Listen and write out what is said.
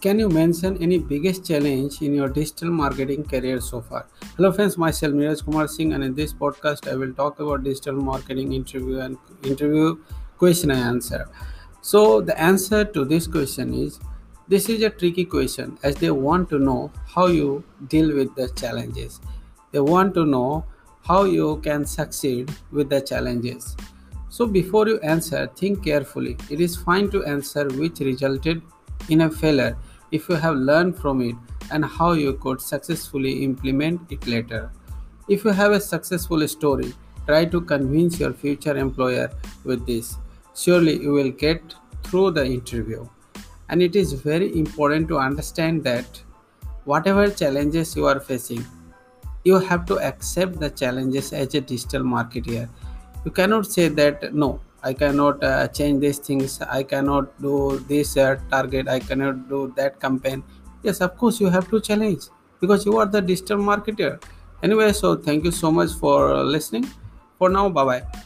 Can you mention any biggest challenge in your digital marketing career so far? Hello friends, myself Neeraj Kumar Singh and in this podcast I will talk about digital marketing interview and interview question and answer. So the answer to this question is this is a tricky question as they want to know how you deal with the challenges. They want to know how you can succeed with the challenges. So before you answer, think carefully. It is fine to answer which resulted in a failure if you have learned from it and how you could successfully implement it later. If you have a successful story, try to convince your future employer with this. Surely you will get through the interview. And it is very important to understand that whatever challenges you are facing, you have to accept the challenges as a digital marketer you cannot say that no i cannot uh, change these things. I cannot do this uh, target. I cannot do that campaign. Yes of course you have to challenge because you are the digital marketer. Anyway so thank you so much for listening. For now bye bye